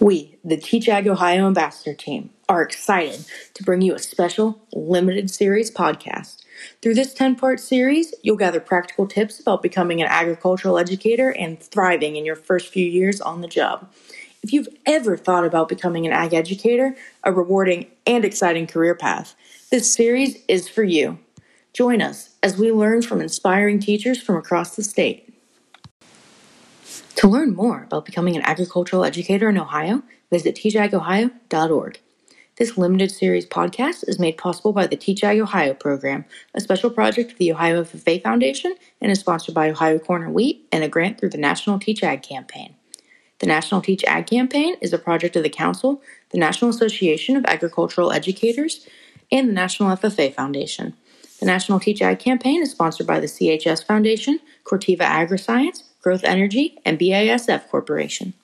We, the Teach Ag Ohio Ambassador Team, are excited to bring you a special limited series podcast. Through this 10 part series, you'll gather practical tips about becoming an agricultural educator and thriving in your first few years on the job. If you've ever thought about becoming an ag educator, a rewarding and exciting career path, this series is for you. Join us as we learn from inspiring teachers from across the state. To learn more about becoming an agricultural educator in Ohio, visit teachagohio.org. This limited series podcast is made possible by the Teach Ag Ohio program, a special project of the Ohio FFA Foundation, and is sponsored by Ohio Corn and Wheat and a grant through the National Teach Ag campaign. The National Teach Ag campaign is a project of the Council, the National Association of Agricultural Educators, and the National FFA Foundation. The National Teach Ag campaign is sponsored by the CHS Foundation, Corteva Agriscience, Growth Energy, and BASF Corporation.